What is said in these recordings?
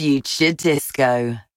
Future Disco.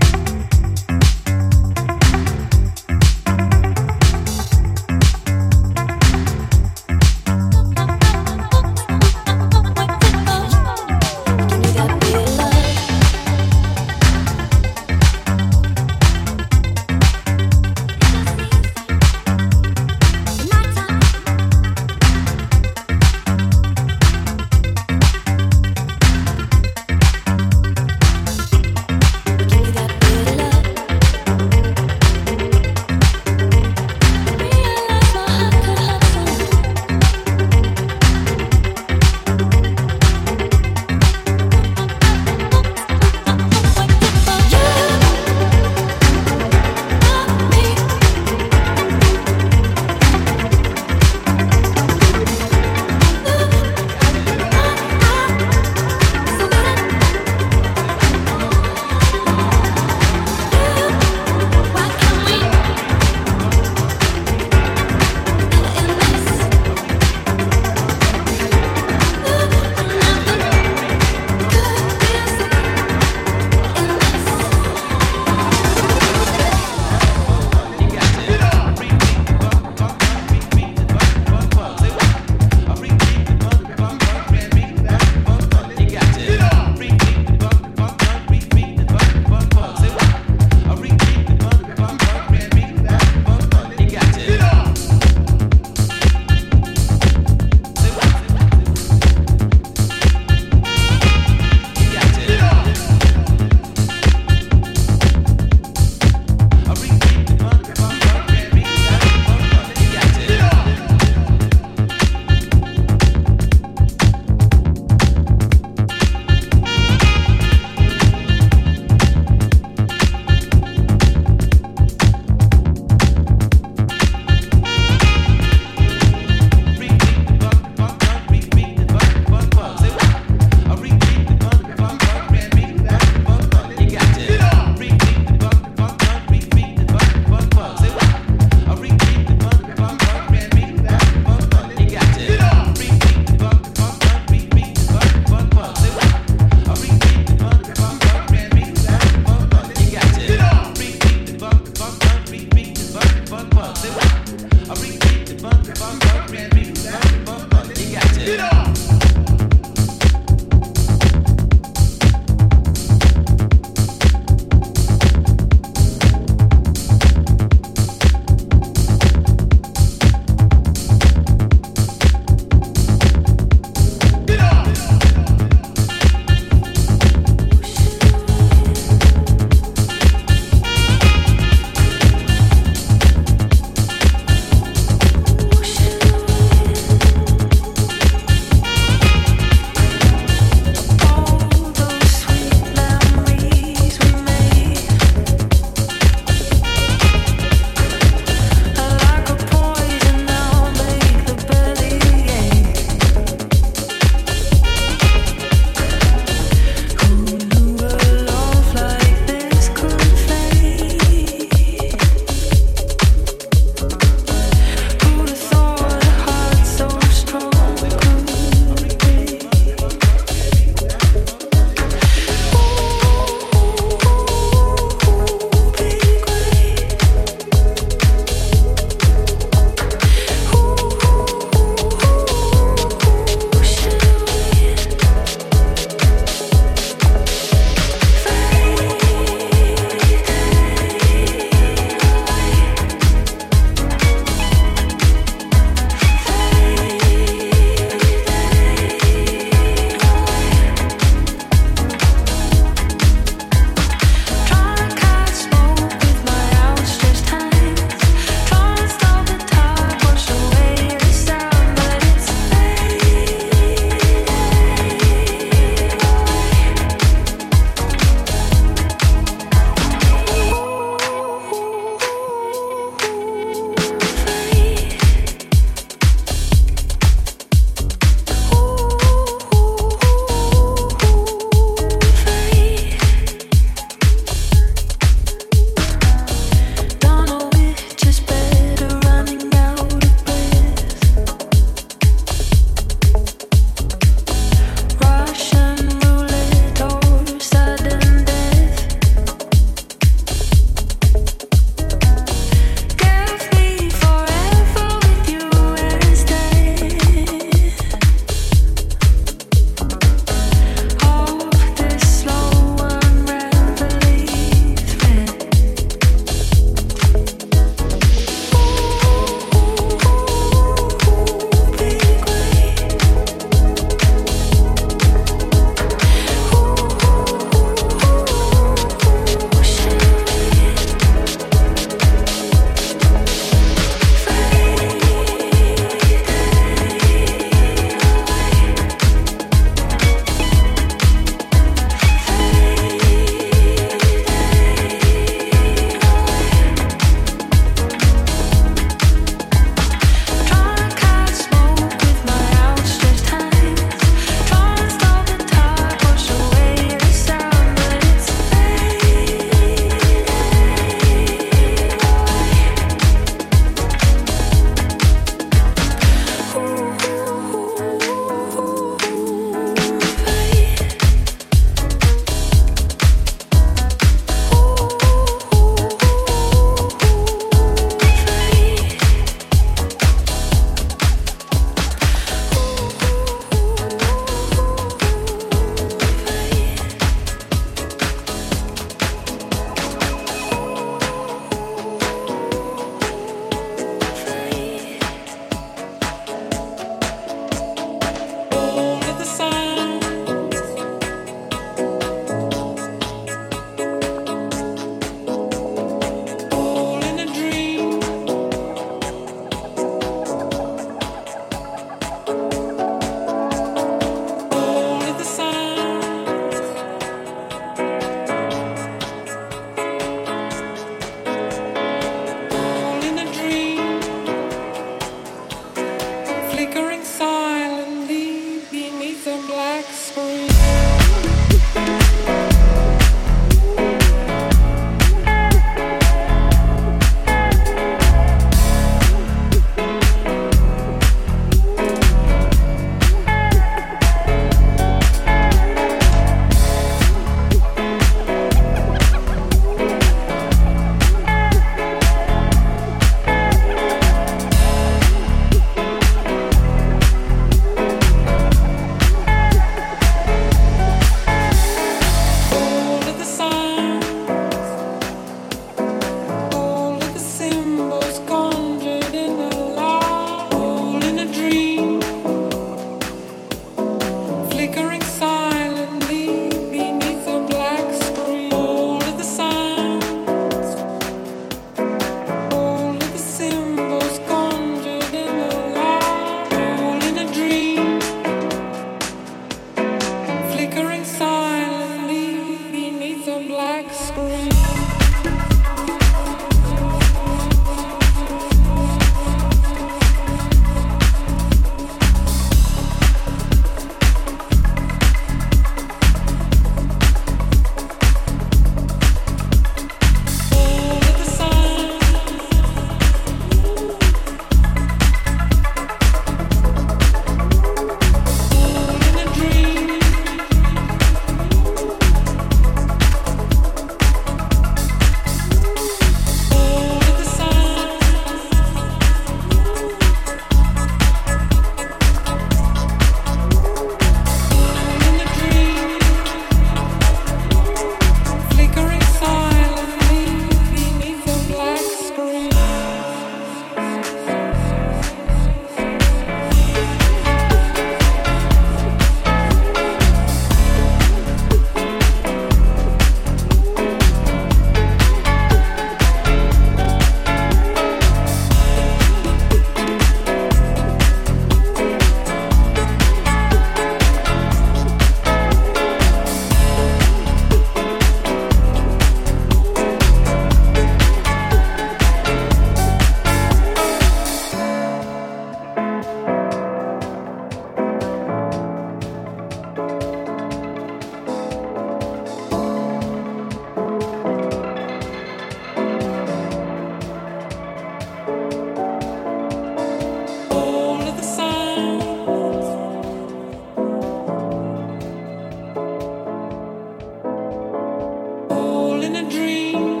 in a dream.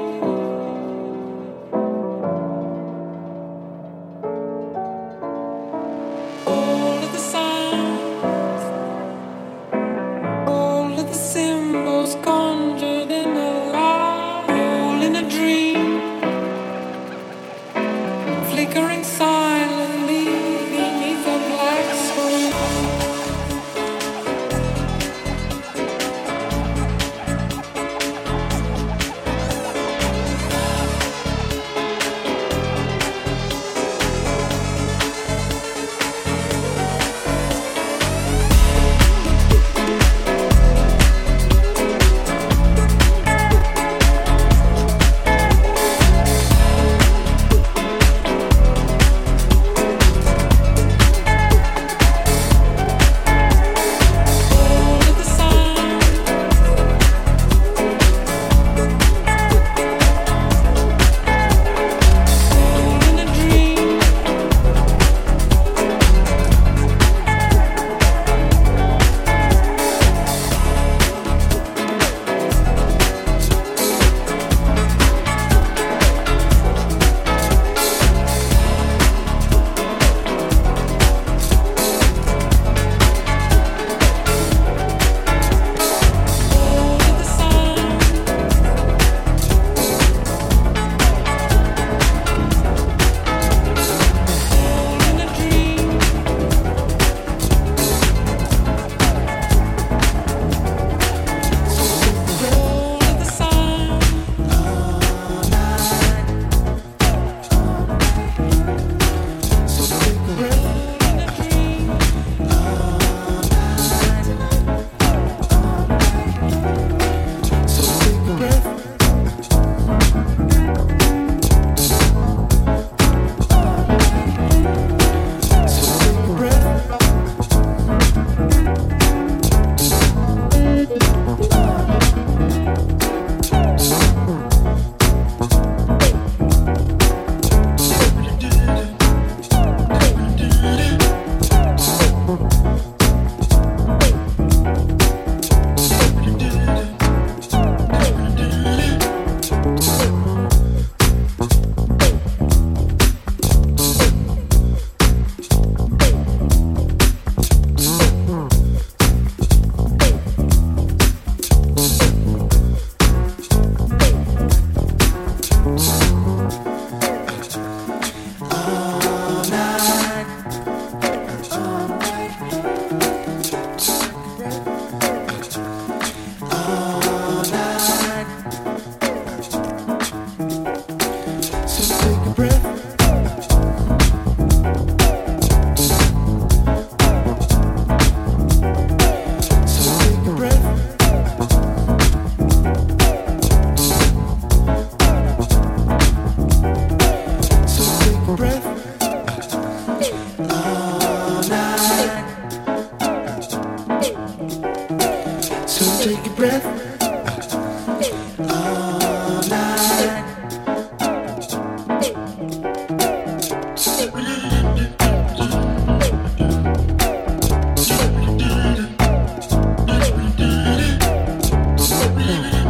Mm-hmm.